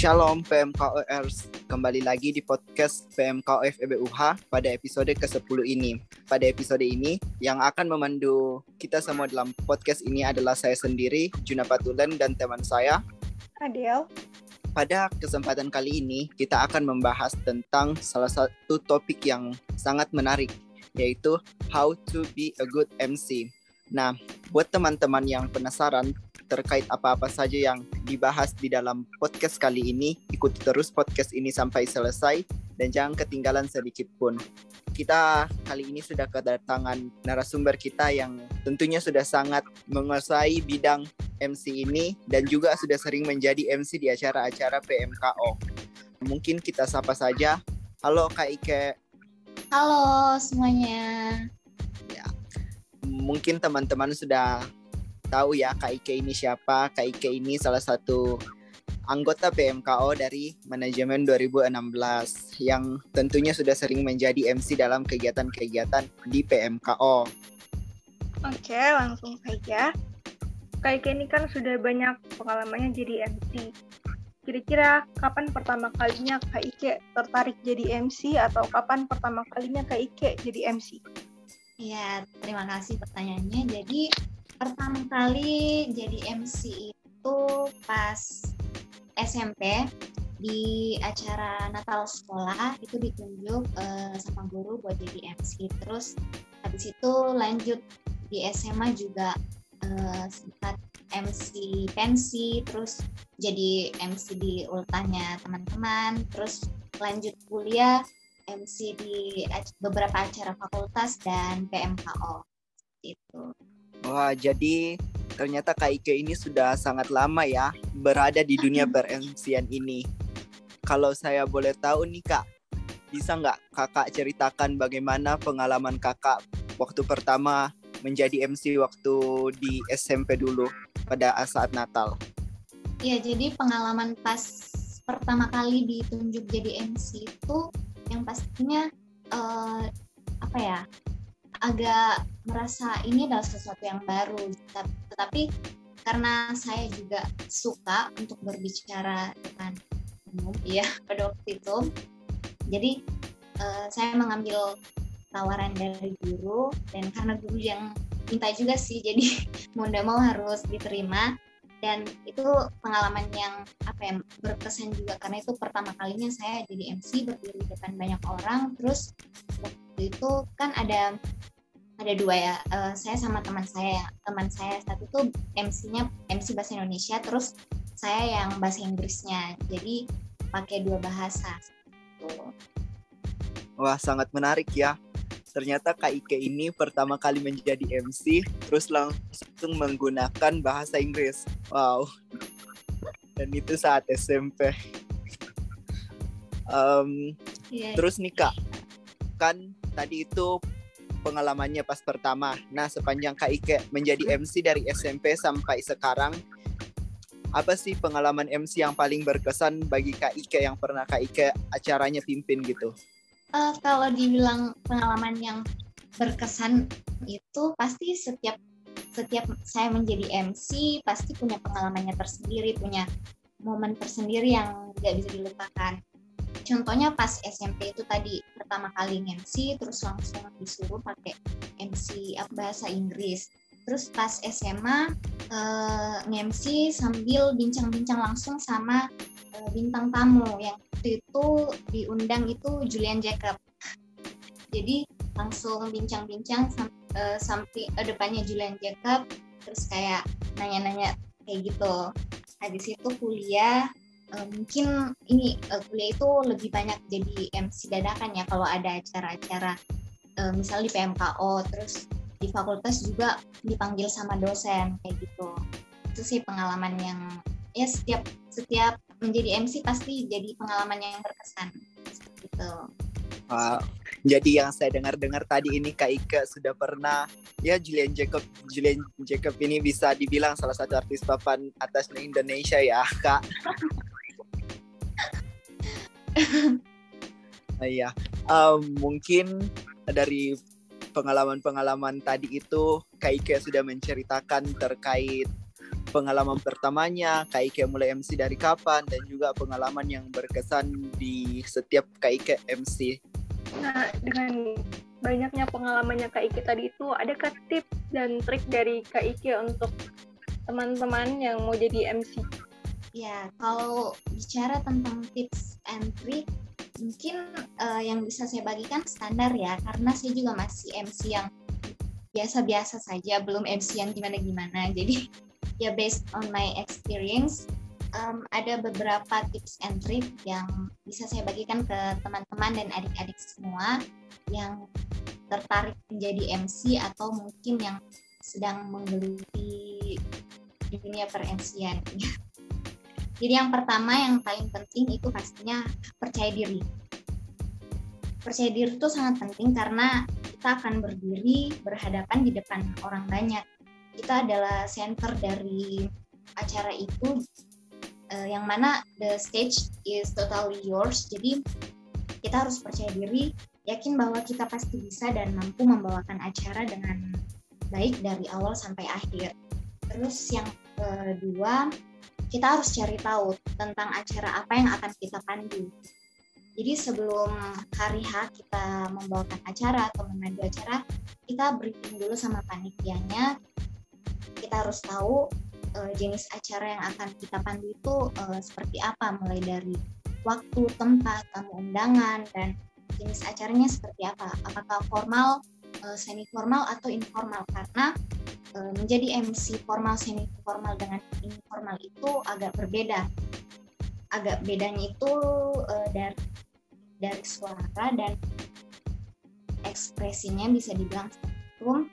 Shalom PMKOers, kembali lagi di podcast PMKOF EBUH pada episode ke-10 ini. Pada episode ini, yang akan memandu kita semua dalam podcast ini adalah saya sendiri, Juna Patulen, dan teman saya, Adel. Pada kesempatan kali ini, kita akan membahas tentang salah satu topik yang sangat menarik, yaitu how to be a good MC. Nah, buat teman-teman yang penasaran terkait apa-apa saja yang dibahas di dalam podcast kali ini, ikuti terus podcast ini sampai selesai dan jangan ketinggalan sedikit pun. Kita kali ini sudah kedatangan narasumber kita yang tentunya sudah sangat menguasai bidang MC ini dan juga sudah sering menjadi MC di acara-acara PMKO. Mungkin kita sapa saja. Halo Kak Ike. Halo semuanya mungkin teman-teman sudah tahu ya Kak Ike ini siapa. Kak Ike ini salah satu anggota PMKO dari manajemen 2016 yang tentunya sudah sering menjadi MC dalam kegiatan-kegiatan di PMKO. Oke, langsung saja. Kak Ike ini kan sudah banyak pengalamannya jadi MC. Kira-kira kapan pertama kalinya Kak Ike tertarik jadi MC atau kapan pertama kalinya Kak Ike jadi MC? Ya, terima kasih pertanyaannya. Jadi pertama kali jadi MC itu pas SMP di acara Natal sekolah itu ditunjuk uh, sama guru buat jadi MC. Terus habis itu lanjut di SMA juga uh, sempat MC pensi, terus jadi MC di ultahnya teman-teman, terus lanjut kuliah MC di beberapa acara fakultas dan PMKO itu. Wah, jadi ternyata Kak Ike ini sudah sangat lama ya berada di dunia per ini. Kalau saya boleh tahu nih Kak, bisa nggak kakak ceritakan bagaimana pengalaman kakak waktu pertama menjadi MC waktu di SMP dulu pada saat Natal? Ya, jadi pengalaman pas pertama kali ditunjuk jadi MC itu yang pastinya uh, apa ya agak merasa ini adalah sesuatu yang baru. Tetapi karena saya juga suka untuk berbicara dengan umum ya pada waktu itu. Jadi uh, saya mengambil tawaran dari guru dan karena guru yang minta juga sih jadi mau mau harus diterima dan itu pengalaman yang apa ya berkesan juga. Karena itu pertama kalinya saya jadi MC berdiri di depan banyak orang. Terus waktu itu kan ada ada dua ya. Uh, saya sama teman saya. Teman saya satu itu MC-nya MC bahasa Indonesia terus saya yang bahasa Inggrisnya. Jadi pakai dua bahasa. Gitu. wah sangat menarik ya ternyata Kak Ike ini pertama kali menjadi MC terus langsung menggunakan bahasa Inggris. Wow. Dan itu saat SMP. Um, yeah. Terus nih Kak, kan tadi itu pengalamannya pas pertama. Nah sepanjang Kak Ike menjadi MC dari SMP sampai sekarang, apa sih pengalaman MC yang paling berkesan bagi Kak Ike yang pernah Kak Ike acaranya pimpin gitu? Uh, kalau dibilang pengalaman yang berkesan itu pasti setiap setiap saya menjadi MC pasti punya pengalamannya tersendiri, punya momen tersendiri yang nggak bisa dilupakan. Contohnya pas SMP itu tadi pertama kali MC terus langsung disuruh pakai MC bahasa Inggris. Terus pas SMA uh, eh, MC sambil bincang-bincang langsung sama uh, bintang tamu yang waktu itu diundang itu Julian Jacob. Jadi langsung bincang-bincang uh, sampai uh, depannya Julian Jacob terus kayak nanya-nanya kayak gitu. Habis itu kuliah uh, mungkin ini uh, kuliah itu lebih banyak jadi MC dadakan ya kalau ada acara-acara uh, misal di PMKO terus di fakultas juga dipanggil sama dosen kayak gitu. Itu sih pengalaman yang ya setiap setiap menjadi MC pasti jadi pengalaman yang berkesan seperti itu. Wow. Jadi yang saya dengar-dengar tadi ini Kak Ika sudah pernah ya Julian Jacob Julian Jacob ini bisa dibilang salah satu artis papan atas Indonesia ya Kak. Iya, um, mungkin dari pengalaman-pengalaman tadi itu Kak Ika sudah menceritakan terkait pengalaman pertamanya, Kak Ike mulai MC dari kapan, dan juga pengalaman yang berkesan di setiap Kak Ike MC. Nah, dengan banyaknya pengalamannya Kak Ike tadi itu, adakah tips dan trik dari Kak Ike untuk teman-teman yang mau jadi MC? Ya, kalau bicara tentang tips and trick, mungkin uh, yang bisa saya bagikan standar ya, karena saya juga masih MC yang biasa-biasa saja, belum MC yang gimana-gimana. Jadi ya based on my experience, um, ada beberapa tips and trick yang bisa saya bagikan ke teman-teman dan adik-adik semua yang tertarik menjadi MC atau mungkin yang sedang menggeluti dunia per MC-an. Jadi yang pertama yang paling penting itu pastinya percaya diri. Percaya diri itu sangat penting karena kita akan berdiri berhadapan di depan orang banyak. Kita adalah center dari acara itu uh, yang mana the stage is totally yours. Jadi kita harus percaya diri, yakin bahwa kita pasti bisa dan mampu membawakan acara dengan baik dari awal sampai akhir. Terus yang kedua, kita harus cari tahu tentang acara apa yang akan kita pandu. Jadi sebelum hari H kita membawakan acara atau memandu acara, kita briefing dulu sama panitianya. Kita harus tahu uh, jenis acara yang akan kita pandu itu uh, seperti apa, mulai dari waktu, tempat, tamu undangan, dan jenis acaranya seperti apa. Apakah formal, uh, semi formal atau informal? Karena Eh, menjadi MC formal semi formal dengan informal itu agak berbeda. Agak bedanya itu uh, dari dari suara dan ekspresinya bisa dibilang spektrum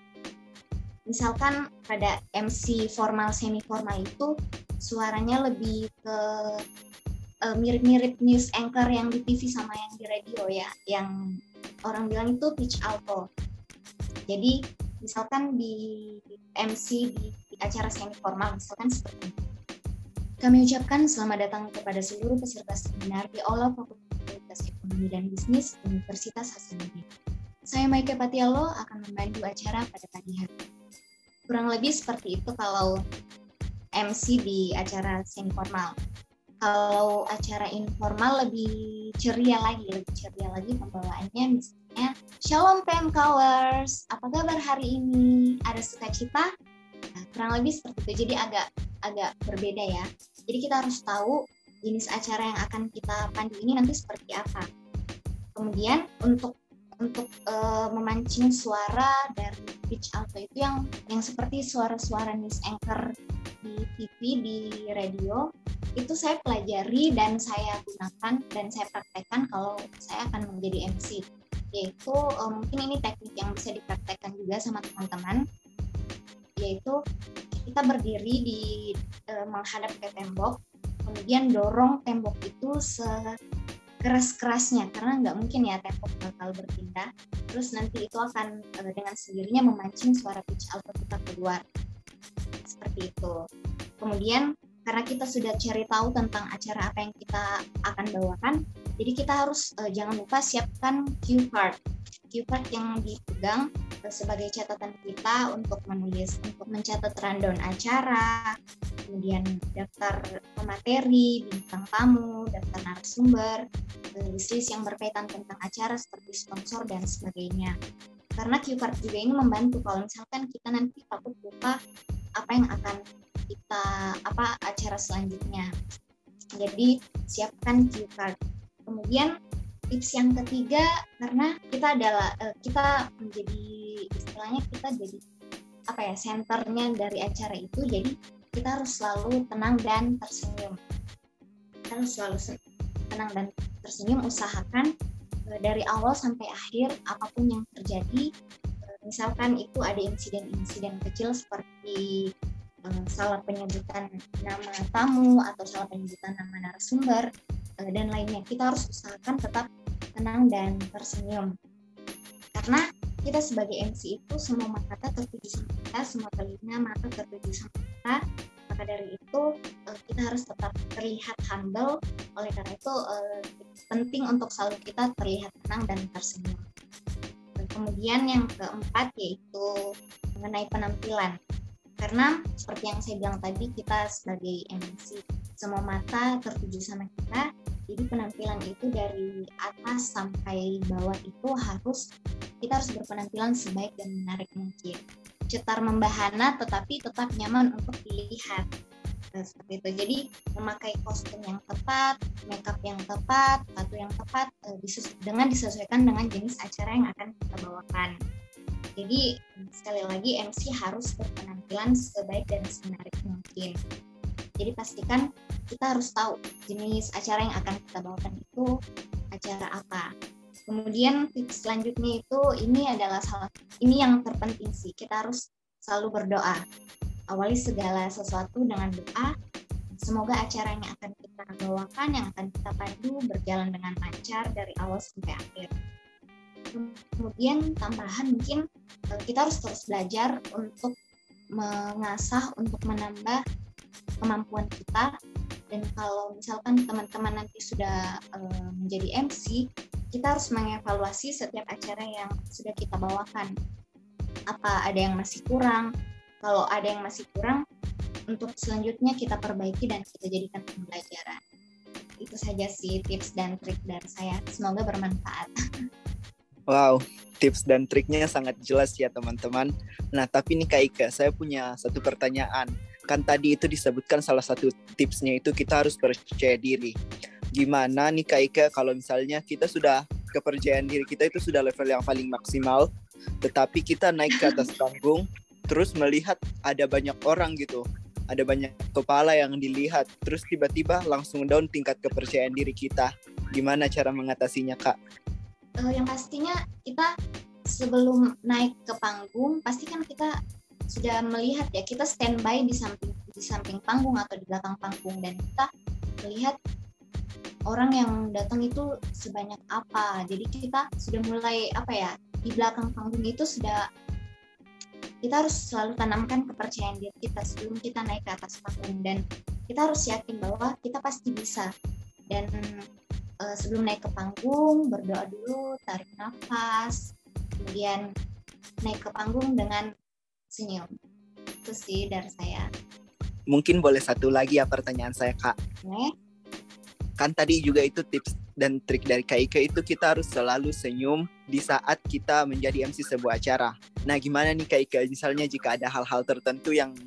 misalkan pada MC formal semi formal itu suaranya lebih ke uh, mirip-mirip news anchor yang di TV sama yang di radio ya yang orang bilang itu pitch alto. Jadi misalkan di MC di, acara semi formal misalkan seperti ini. Kami ucapkan selamat datang kepada seluruh peserta seminar di Aula Fakultas Ekonomi dan Bisnis Universitas Hasanuddin. Saya Maike Patialo akan membantu acara pada pagi hari. Kurang lebih seperti itu kalau MC di acara semi formal. Kalau acara informal lebih ceria lagi, lebih ceria lagi pembawaannya misalnya ya. Shalom PMKers, apa kabar hari ini? Ada sukacita? Nah, kurang lebih seperti itu. Jadi agak agak berbeda ya. Jadi kita harus tahu jenis acara yang akan kita pandu ini nanti seperti apa. Kemudian untuk untuk uh, memancing suara dari pitch alto itu yang yang seperti suara-suara news anchor di TV di radio itu saya pelajari dan saya gunakan dan saya praktekkan kalau saya akan menjadi MC yaitu um, mungkin ini teknik yang bisa dipraktekkan juga sama teman-teman. Yaitu kita berdiri di uh, menghadap ke tembok kemudian dorong tembok itu sekeras-kerasnya karena nggak mungkin ya tembok bakal berpindah. Terus nanti itu akan uh, dengan sendirinya memancing suara pitch alto kita keluar. Seperti itu. Kemudian karena kita sudah cari tahu tentang acara apa yang kita akan bawakan jadi kita harus uh, jangan lupa siapkan cue card. Cue card yang dipegang uh, sebagai catatan kita untuk menulis, untuk mencatat rundown acara, kemudian daftar pemateri, bintang tamu, daftar narasumber, uh, list yang berkaitan tentang acara seperti sponsor dan sebagainya. Karena cue card juga ini membantu kalau misalkan kita nanti takut lupa apa yang akan kita apa acara selanjutnya. Jadi siapkan cue card. Kemudian tips yang ketiga karena kita adalah uh, kita menjadi istilahnya kita jadi apa ya senternya dari acara itu. Jadi kita harus selalu tenang dan tersenyum. Kita harus selalu tenang dan tersenyum. Usahakan uh, dari awal sampai akhir apa pun yang terjadi uh, misalkan itu ada insiden-insiden kecil seperti salah penyebutan nama tamu atau salah penyebutan nama narasumber Eh, dan lainnya. Kita harus usahakan tetap tenang dan tersenyum. Karena kita sebagai MC itu semua mata tertuju sama kita semua telinga mata tertuju sama kita. Maka dari itu eh, kita harus tetap terlihat humble. Oleh karena itu eh, penting untuk selalu kita terlihat tenang dan tersenyum. Kemudian yang keempat yaitu mengenai penampilan karena seperti yang saya bilang tadi kita sebagai MC semua mata tertuju sama kita. Jadi penampilan itu dari atas sampai bawah itu harus kita harus berpenampilan sebaik dan menarik mungkin. Cetar membahana tetapi tetap nyaman untuk dilihat. Nah, seperti itu. Jadi memakai kostum yang tepat makeup yang tepat sepatu yang tepat eh, dengan disesuaikan dengan jenis acara yang akan kita bawakan jadi sekali lagi MC harus berpenampilan sebaik dan semenarik mungkin. Jadi pastikan kita harus tahu jenis acara yang akan kita bawakan itu acara apa. Kemudian tips selanjutnya itu ini adalah salah ini yang terpenting sih. Kita harus selalu berdoa. Awali segala sesuatu dengan doa. Semoga acara yang akan kita bawakan, yang akan kita pandu berjalan dengan lancar dari awal sampai akhir. Kemudian tambahan mungkin eh, kita harus terus belajar untuk mengasah untuk menambah kemampuan kita. Dan kalau misalkan teman-teman nanti sudah uh, menjadi MC kita harus mengevaluasi setiap acara yang sudah kita bawakan. Apa ada yang masih kurang? Kalau ada yang masih kurang untuk selanjutnya kita perbaiki dan kita jadikan pembelajaran. Itu saja sih tips dan trik dari saya. Semoga bermanfaat Wow, tips dan triknya sangat jelas ya teman-teman. Nah, tapi nih Kak Ika, saya punya satu pertanyaan. Kan tadi itu disebutkan salah satu tipsnya itu kita harus percaya diri. Gimana nih Kak Ika kalau misalnya kita sudah kepercayaan diri kita itu sudah level yang paling maksimal, tetapi kita naik ke atas panggung, terus melihat ada banyak orang gitu, ada banyak kepala yang dilihat, terus tiba-tiba langsung down tingkat kepercayaan diri kita. Gimana cara mengatasinya Kak? Uh, yang pastinya kita sebelum naik ke panggung pasti kan kita sudah melihat ya kita standby di samping di samping panggung atau di belakang panggung. Dan kita melihat orang yang datang itu sebanyak apa. Jadi kita sudah mulai apa ya di belakang panggung itu sudah kita harus selalu tanamkan kepercayaan diri kita sebelum kita naik ke atas panggung. Dan kita harus yakin bahwa kita pasti bisa. Dan uh, sebelum naik ke panggung berdoa dulu tarik nafas kemudian naik ke panggung dengan senyum itu sih dari saya mungkin boleh satu lagi ya pertanyaan saya kak okay. kan tadi juga itu tips dan trik dari Kak Ika itu kita harus selalu senyum di saat kita menjadi MC sebuah acara. Nah gimana nih Kak Ika, misalnya jika ada hal-hal tertentu yang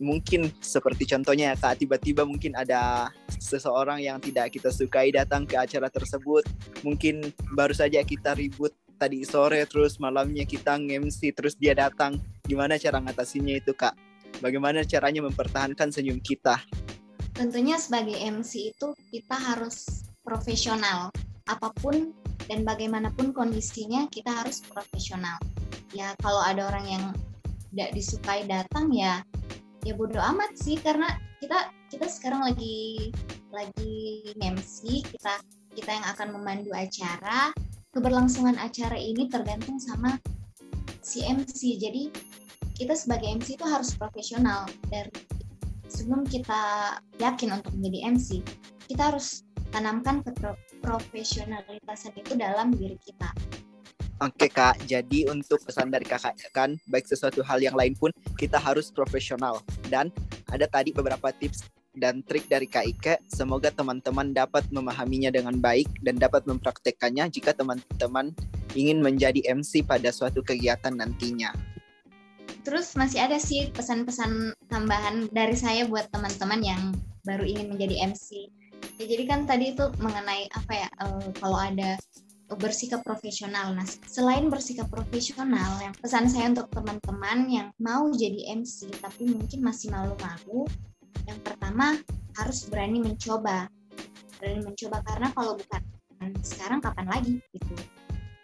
mungkin seperti contohnya ya kak tiba-tiba mungkin ada seseorang yang tidak kita sukai datang ke acara tersebut. Mungkin baru saja kita ribut tadi sore terus malamnya kita ngemsi terus dia datang. Gimana cara ngatasinya itu kak? Bagaimana caranya mempertahankan senyum kita? Tentunya sebagai MC itu kita harus profesional. Apa pun dan bagaimanapun kondisinya kita harus profesional. Ya kalau ada orang yang tidak disukai datang ya ya bodo amat sih karena kita kita sekarang lagi lagi MC kita kita yang akan memandu acara. Keberlangsungan acara ini tergantung sama si MC jadi kita sebagai MC itu harus profesional. Dari sebelum kita yakin untuk menjadi MC kita harus tanamkan keprofesionalitasan itu dalam diri kita Oke kak, jadi untuk pesan dari kakak kan baik sesuatu hal yang lain pun kita harus profesional dan ada tadi beberapa tips dan trik dari Kak Ike. Semoga teman-teman dapat memahaminya dengan baik dan dapat mempraktekkannya jika teman-teman ingin menjadi MC pada suatu kegiatan nantinya. Terus masih ada sih pesan-pesan tambahan dari saya buat teman-teman yang baru ingin menjadi MC. Ya, jadi kan tadi itu mengenai apa ya, uh, kalau ada bersikap profesional. Nah, selain bersikap profesional, yang pesan saya untuk teman-teman yang mau jadi MC tapi mungkin masih malu-malu, yang pertama harus berani mencoba. Berani mencoba karena kalau bukan sekarang kapan lagi gitu.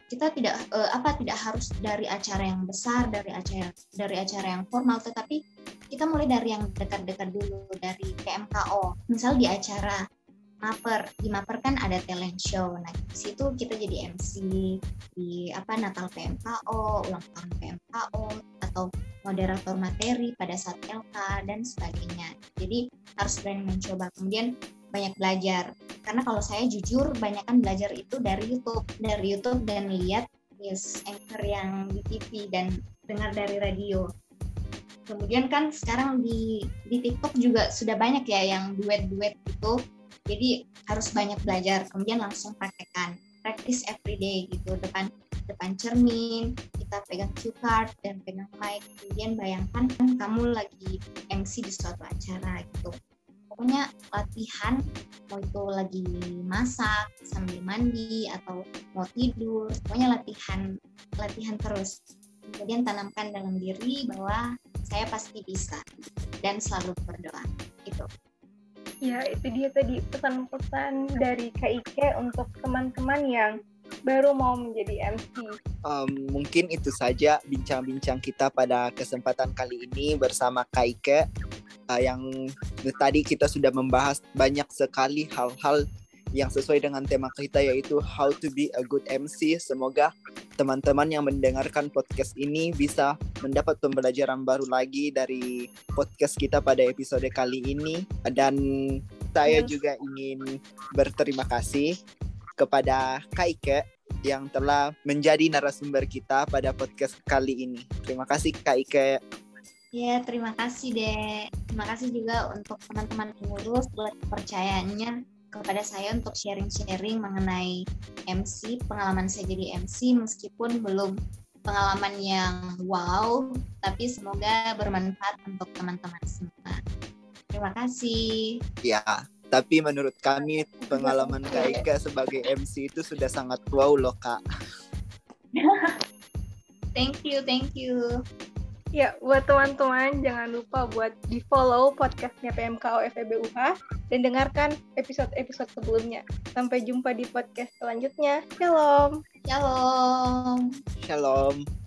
Kita tidak uh, apa tidak harus dari acara yang besar, dari acara dari acara yang formal, tetapi kita mulai dari yang dekat-dekat dulu dari PMKO. Misal di acara Maper. Di Maper kan ada talent show. Nah di situ kita jadi MC di apa Natal PMKO ulang tahun PMKO atau moderator materi pada saat LK dan sebagainya. Jadi harus berani mencoba. Kemudian banyak belajar. Karena kalau saya jujur banyak kan belajar itu dari YouTube. Dari YouTube dan lihat news anchor yang di TV dan dengar dari radio. Kemudian kan sekarang di di TikTok juga sudah banyak ya yang duet-duet gitu. Jadi harus banyak belajar. Kemudian langsung praktekkan. Practice every day gitu depan depan cermin, kita pegang cue card dan pegang mic. Kemudian bayangkan kamu lagi MC di suatu acara gitu. Pokoknya latihan mau itu lagi masak sambil mandi atau mau tidur, pokoknya latihan latihan terus. Kemudian tanamkan dalam diri bahwa saya pasti bisa dan selalu berdoa itu ya itu dia tadi pesan-pesan dari Kak Ike untuk teman-teman yang baru mau menjadi MC. Um, mungkin itu saja bincang-bincang kita pada kesempatan kali ini bersama Kak Ike uh, yang tadi kita sudah membahas banyak sekali hal-hal yang sesuai dengan tema kita yaitu how to be a good MC. Semoga teman-teman yang mendengarkan podcast ini bisa mendapat pembelajaran baru lagi dari podcast kita pada episode kali ini dan saya yes. juga ingin berterima kasih kepada Kaike yang telah menjadi narasumber kita pada podcast kali ini. Terima kasih Kaike. Ya, terima kasih deh. Terima kasih juga untuk teman-teman pengurus buat kepercayaannya kepada saya untuk sharing-sharing mengenai MC, pengalaman saya jadi MC meskipun belum pengalaman yang wow, tapi semoga bermanfaat untuk teman-teman semua. Terima kasih. Ya, tapi menurut kami pengalaman Kak Ika sebagai MC itu sudah sangat wow loh, Kak. thank you, thank you. Ya, buat teman-teman jangan lupa buat di follow podcastnya PMKO FEBUH dan dengarkan episode-episode sebelumnya. Sampai jumpa di podcast selanjutnya. Shalom. Shalom. Shalom.